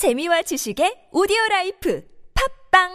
재미와 지식의 오디오 life 팟빵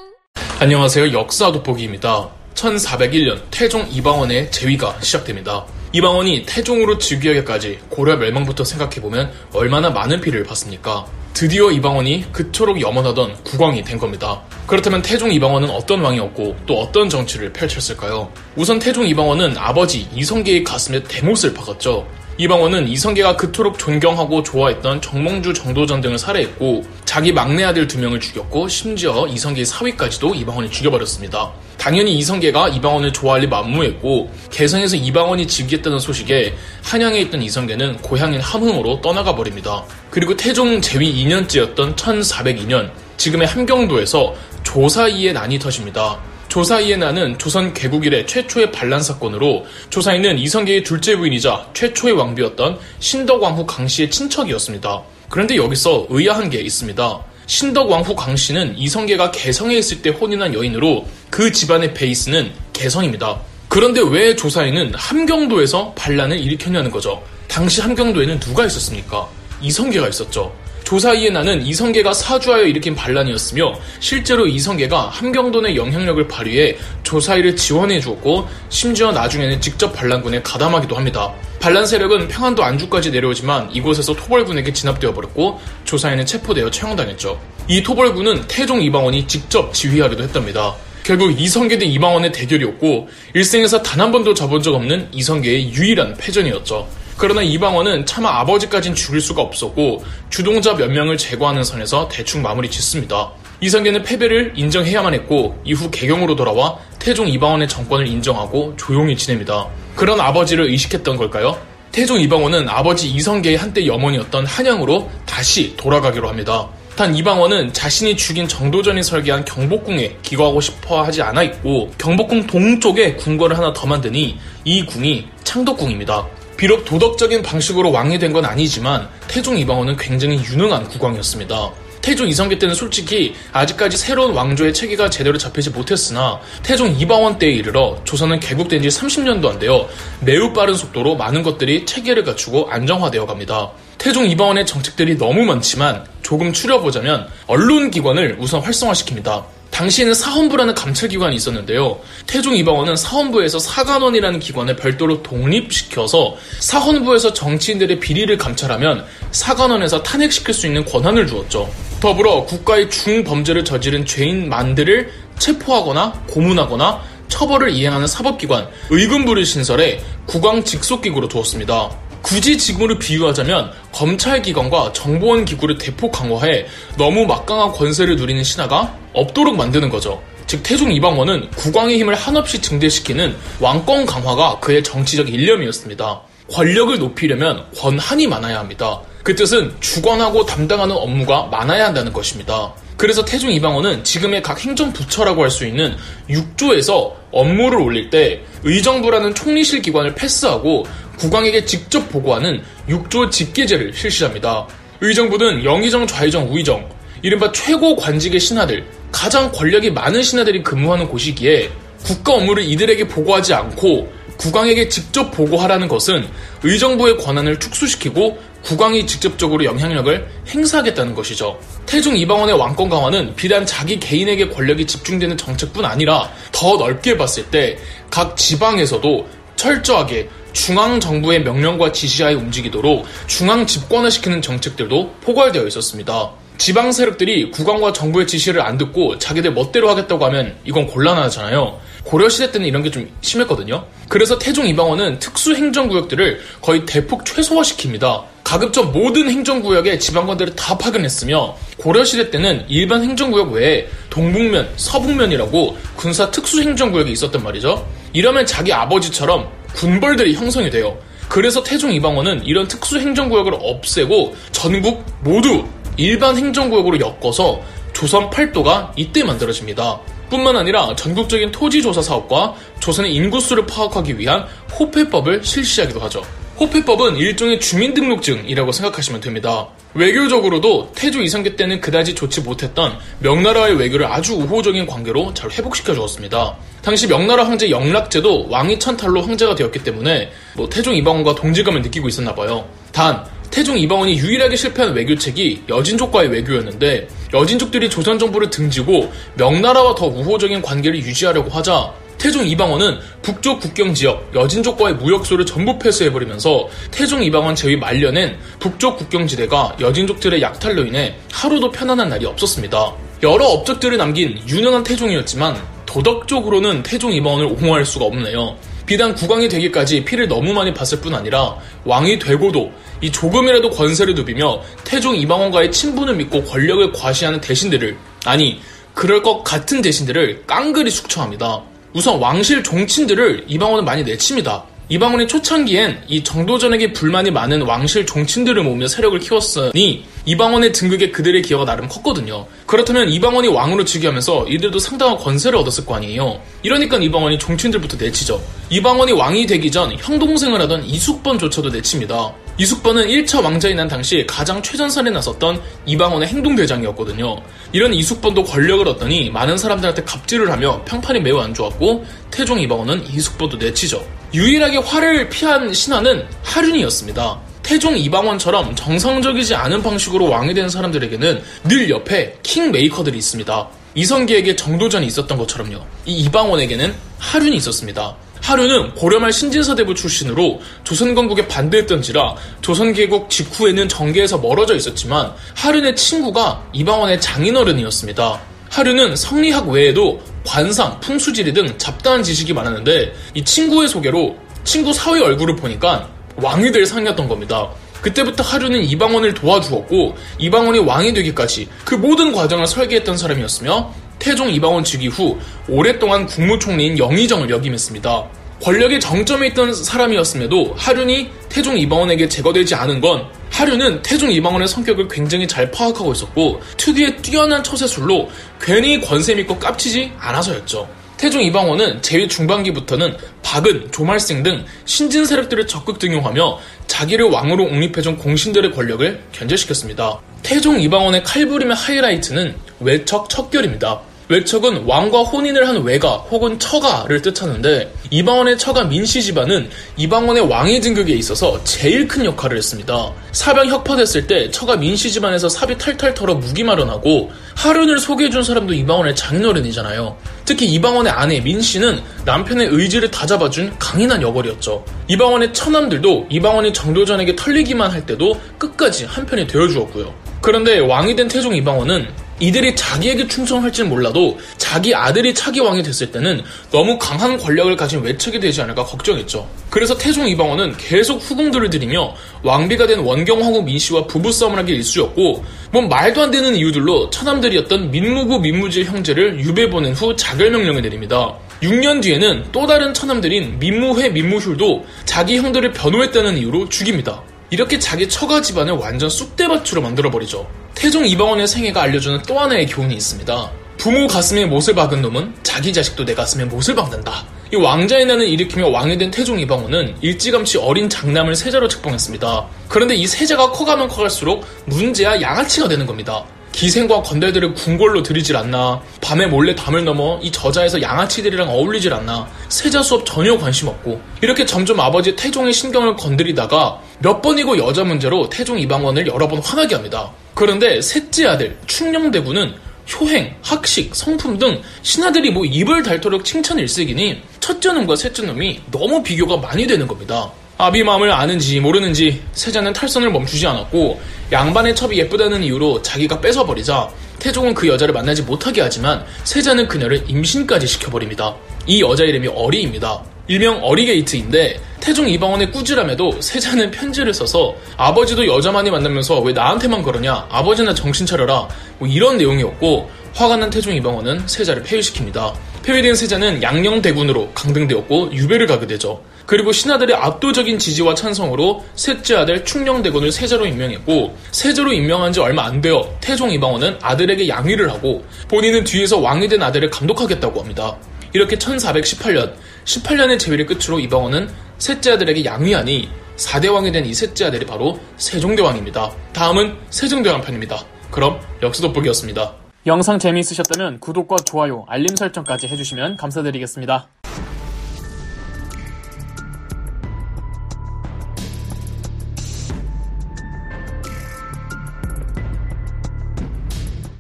안녕하세요. 역사 돋보기입니다. 1401년 태종 이방원의 재위가 시작됩니다. 이방원이 태종으로 즉위하기까지 고려 멸망부터 생각해보면 얼마나 많은 피를 봤습니까? 드디어 이방원이 그토록 염원하던 국왕이 된 겁니다. 그렇다면 태종 이방원은 어떤 왕이었고 또 어떤 정치를 펼쳤을까요? 우선 태종 이방원은 아버지 이성계의 가슴에 대못을 박았죠. 이방원은 이성계가 그토록 존경하고 좋아했던 정몽주 정도전 등을 살해했고 자기 막내 아들 두 명을 죽였고 심지어 이성계의 사위까지도 이방원이 죽여버렸습니다. 당연히 이성계가 이방원을 좋아할 리 만무했고 개성에서 이방원이 즉위했다는 소식에 한양에 있던 이성계는 고향인 함흥으로 떠나가 버립니다. 그리고 태종 재위 2년째였던 1402년 지금의 함경도에서 조사이의 난이 터집니다. 조사이에나는 조선 개국 이래 최초의 반란 사건으로 조사이는 이성계의 둘째 부인이자 최초의 왕비였던 신덕왕후 강씨의 친척이었습니다. 그런데 여기서 의아한 게 있습니다. 신덕왕후 강씨는 이성계가 개성에 있을 때 혼인한 여인으로 그 집안의 베이스는 개성입니다. 그런데 왜 조사이는 함경도에서 반란을 일으켰냐는 거죠. 당시 함경도에는 누가 있었습니까? 이성계가 있었죠. 조사이에 나는 이성계가 사주하여 일으킨 반란이었으며 실제로 이성계가 함경도의 영향력을 발휘해 조사이를 지원해 주었고 심지어 나중에는 직접 반란군에 가담하기도 합니다. 반란 세력은 평안도 안주까지 내려오지만 이곳에서 토벌군에게 진압되어 버렸고 조사이는 체포되어 처형당했죠. 이 토벌군은 태종 이방원이 직접 지휘하기도 했답니다. 결국 이성계 대 이방원의 대결이었고 일생에서 단 한 번도 져본 적 없는 이성계의 유일한 패전이었죠. 그러나 이방원은 차마 아버지까진 죽일 수가 없었고 주동자 몇 명을 제거하는 선에서 대충 마무리 짓습니다. 이성계는 패배를 인정해야만 했고 이후 개경으로 돌아와 태종 이방원의 정권을 인정하고 조용히 지냅니다. 그런 아버지를 의식했던 걸까요? 태종 이방원은 아버지 이성계의 한때 염원이었던 한양으로 다시 돌아가기로 합니다. 단 이방원은 자신이 죽인 정도전이 설계한 경복궁에 기거하고 싶어 하지 않아 있고 경복궁 동쪽에 궁궐을 하나 더 만드니 이 궁이 창덕궁입니다. 비록 도덕적인 방식으로 왕이 된 건 아니지만 태종 이방원은 굉장히 유능한 국왕이었습니다. 태종 이성계 때는 솔직히 아직까지 새로운 왕조의 체계가 제대로 잡히지 못했으나 태종 이방원 때에 이르러 조선은 개국된 지 30년도 안 되어 매우 빠른 속도로 많은 것들이 체계를 갖추고 안정화되어 갑니다. 태종 이방원의 정책들이 너무 많지만 조금 추려보자면 언론기관을 우선 활성화시킵니다. 당시에는 사헌부라는 감찰기관이 있었는데요. 태종 이방원은 사헌부에서 사관원이라는 기관을 별도로 독립시켜서 사헌부에서 정치인들의 비리를 감찰하면 사관원에서 탄핵시킬 수 있는 권한을 주었죠. 더불어 국가의 중범죄를 저지른 죄인 만들을 체포하거나 고문하거나 처벌을 이행하는 사법기관, 의금부를 신설해 국왕 직속기구로 두었습니다. 굳이 지금으로 비유하자면 검찰기관과 정보원 기구를 대폭 강화해 너무 막강한 권세를 누리는 신하가 없도록 만드는 거죠. 즉 태종 이방원은 국왕의 힘을 한없이 증대시키는 왕권 강화가 그의 정치적 일념이었습니다. 권력을 높이려면 권한이 많아야 합니다. 그 뜻은 주관하고 담당하는 업무가 많아야 한다는 것입니다. 그래서 태종 이방원은 지금의 각 행정부처라고 할 수 있는 6조에서 업무를 올릴 때 의정부라는 총리실 기관을 패스하고 국왕에게 직접 보고하는 6조 직계제를 실시합니다. 의정부는 영의정, 좌의정, 우의정, 이른바 최고 관직의 신하들, 가장 권력이 많은 신하들이 근무하는 곳이기에 국가 업무를 이들에게 보고하지 않고 국왕에게 직접 보고하라는 것은 의정부의 권한을 축소시키고 국왕이 직접적으로 영향력을 행사하겠다는 것이죠. 태종 이방원의 왕권 강화는 비단 자기 개인에게 권력이 집중되는 정책뿐 아니라 더 넓게 봤을 때 각 지방에서도 철저하게 중앙 정부의 명령과 지시하에 움직이도록 중앙 집권화시키는 정책들도 포괄되어 있었습니다. 지방 세력들이 국왕과 정부의 지시를 안 듣고 자기들 멋대로 하겠다고 하면 이건 곤란하잖아요. 고려시대 때는 이런 게 좀 심했거든요. 그래서 태종 이방원은 특수 행정구역들을 거의 대폭 최소화시킵니다. 가급적 모든 행정구역에 지방관들을 다 파견했으며 고려시대 때는 일반 행정구역 외에 동북면, 서북면이라고 군사 특수 행정구역이 있었단 말이죠. 이러면 자기 아버지처럼 군벌들이 형성이 돼요. 그래서 태종 이방원은 이런 특수 행정구역을 없애고 전국 모두 일반 행정구역으로 엮어서 조선 팔도가 이때 만들어집니다. 뿐만 아니라 전국적인 토지조사 사업과 조선의 인구수를 파악하기 위한 호패법을 실시하기도 하죠. 호패법은 일종의 주민등록증이라고 생각하시면 됩니다. 외교적으로도 태조 이성계 때는 그다지 좋지 못했던 명나라의 외교를 아주 우호적인 관계로 잘 회복시켜 주었습니다. 당시 명나라 황제 영락제도 왕위 천탈로 황제가 되었기 때문에 뭐 태종 이방원과 동질감을 느끼고 있었나 봐요. 단 태종 이방원이 유일하게 실패한 외교책이 여진족과의 외교였는데 여진족들이 조선 정부를 등지고 명나라와 더 우호적인 관계를 유지하려고 하자 태종 이방원은 북쪽 국경 지역 여진족과의 무역소를 전부 폐쇄해버리면서 태종 이방원 제위 말년엔 북쪽 국경지대가 여진족들의 약탈로 인해 하루도 편안한 날이 없었습니다. 여러 업적들을 남긴 유능한 태종이었지만 도덕적으로는 태종 이방원을 옹호할 수가 없네요. 비단 국왕이 되기까지 피를 너무 많이 봤을 뿐 아니라 왕이 되고도 이 조금이라도 권세를 누비며 태종 이방원과의 친분을 믿고 권력을 과시하는 대신들을 아니 그럴 것 같은 대신들을 깡그리 숙청합니다. 우선 왕실 종친들을 이방원은 많이 내칩니다. 이방원이 초창기엔 이 정도전에게 불만이 많은 왕실 종친들을 모으며 세력을 키웠으니 이방원의 등극에 그들의 기여가 나름 컸거든요. 그렇다면 이방원이 왕으로 즉위하면서 이들도 상당한 권세를 얻었을 거 아니에요. 이러니까 이방원이 종친들부터 내치죠. 이방원이 왕이 되기 전 형동생을 하던 이숙번조차도 내칩니다. 이숙번은 1차 왕자이 난 당시 가장 최전선에 나섰던 이방원의 행동대장이었거든요. 이런 이숙번도 권력을 얻더니 많은 사람들한테 갑질을 하며 평판이 매우 안 좋았고 태종 이방원은 이숙번도 내치죠. 유일하게 화를 피한 신하는 하륜이었습니다. 태종 이방원처럼 정상적이지 않은 방식으로 왕이 된 사람들에게는 늘 옆에 킹메이커들이 있습니다. 이성계에게 정도전이 있었던 것처럼요. 이 이방원에게는 하륜이 있었습니다. 하륜은 고려말 신진사대부 출신으로 조선건국에 반대했던지라 조선개국 직후에는 정계에서 멀어져 있었지만 하륜의 친구가 이방원의 장인어른이었습니다. 하륜은 성리학 외에도 관상, 풍수지리 등 잡다한 지식이 많았는데 이 친구의 소개로 친구 사위 얼굴을 보니까 왕이 될 상이었던 겁니다. 그때부터 하류는 이방원을 도와주었고 이방원이 왕이 되기까지 그 모든 과정을 설계했던 사람이었으며 태종 이방원 즉위 후 오랫동안 국무총리인 영의정을 역임했습니다. 권력의 정점에 있던 사람이었음에도 하륜이 태종 이방원에게 제거되지 않은 건 하륜은 태종 이방원의 성격을 굉장히 잘 파악하고 있었고 특유의 뛰어난 처세술로 괜히 권세 믿고 깝치지 않아서였죠. 태종 이방원은 제위 중반기부터는 박은, 조말생 등 신진 세력들을 적극 등용하며 자기를 왕으로 옹립해준 공신들의 권력을 견제시켰습니다. 태종 이방원의 칼부림의 하이라이트는 외척 척결입니다. 외척은 왕과 혼인을 한 외가 혹은 처가를 뜻하는데 이방원의 처가 민씨 집안은 이방원의 왕의 등극에 있어서 제일 큰 역할을 했습니다. 사병 혁파됐을 때 처가 민씨 집안에서 삽이 탈탈 털어 무기 마련하고 하륜을 소개해준 사람도 이방원의 장인어른이잖아요. 특히 이방원의 아내 민씨는 남편의 의지를 다잡아준 강인한 여걸이었죠. 이방원의 처남들도 이방원이 정도전에게 털리기만 할 때도 끝까지 한편이 되어주었고요. 그런데 왕이 된 태종 이방원은 이들이 자기에게 충성할지는 몰라도 자기 아들이 차기 왕이 됐을 때는 너무 강한 권력을 가진 외척이 되지 않을까 걱정했죠. 그래서 태종 이방원은 계속 후궁들을 들이며 왕비가 된 원경황후 민씨와 부부싸움을 하기 일쑤였고 뭔 말도 안 되는 이유들로 처남들이었던 민무구 민무질 형제를 유배 보낸 후 자결명령을 내립니다. 6년 뒤에는 또 다른 처남들인 민무회 민무휴도 자기 형들을 변호했다는 이유로 죽입니다. 이렇게 자기 처가 집안을 완전 쑥대밭으로 만들어버리죠. 태종 이방원의 생애가 알려주는 또 하나의 교훈이 있습니다. 부모 가슴에 못을 박은 놈은 자기 자식도 내 가슴에 못을 박는다. 이 왕자의 난을 일으키며 왕이 된 태종 이방원은 일찌감치 어린 장남을 세자로 책봉했습니다. 그런데 이 세자가 커가면 커갈수록 문제야 양아치가 되는 겁니다. 기생과 건달들을 궁궐로 들이질 않나 밤에 몰래 담을 넘어 이 저자에서 양아치들이랑 어울리질 않나 세자 수업 전혀 관심 없고 이렇게 점점 아버지 태종의 신경을 건드리다가 몇 번이고 여자 문제로 태종 이방원을 여러 번 화나게 합니다. 그런데 셋째 아들 충녕대군은 효행, 학식, 성품 등 신하들이 뭐 입을 닳도록 칭찬 일색이니 첫째 놈과 셋째 놈이 너무 비교가 많이 되는 겁니다. 아비 마음을 아는지 모르는지 세자는 탈선을 멈추지 않았고 양반의 첩이 예쁘다는 이유로 자기가 뺏어버리자 태종은 그 여자를 만나지 못하게 하지만 세자는 그녀를 임신까지 시켜버립니다. 이 여자 이름이 어리입니다. 일명 어리게이트인데 태종 이방원의 꾸지람에도 세자는 편지를 써서 아버지도 여자만이 만나면서 왜 나한테만 그러냐 아버지나 정신 차려라 뭐 이런 내용이었고 화가 난 태종 이방원은 세자를 폐위시킵니다. 폐위된 세자는 양녕 대군으로 강등되었고 유배를 가게 되죠. 그리고 신하들의 압도적인 지지와 찬성으로 셋째 아들 충녕대군을 세자로 임명했고 세자로 임명한 지 얼마 안 되어 태종 이방원은 아들에게 양위를 하고 본인은 뒤에서 왕이 된 아들을 감독하겠다고 합니다. 이렇게 1418년 18년의 재위를 끝으로 이방원은 셋째 아들에게 양위하니 4대 왕이 된 이 셋째 아들이 바로 세종대왕입니다. 다음은 세종대왕 편입니다. 그럼 역사 돋보기였습니다. 영상 재미있으셨다면 구독과 좋아요, 알림 설정까지 해주시면 감사드리겠습니다.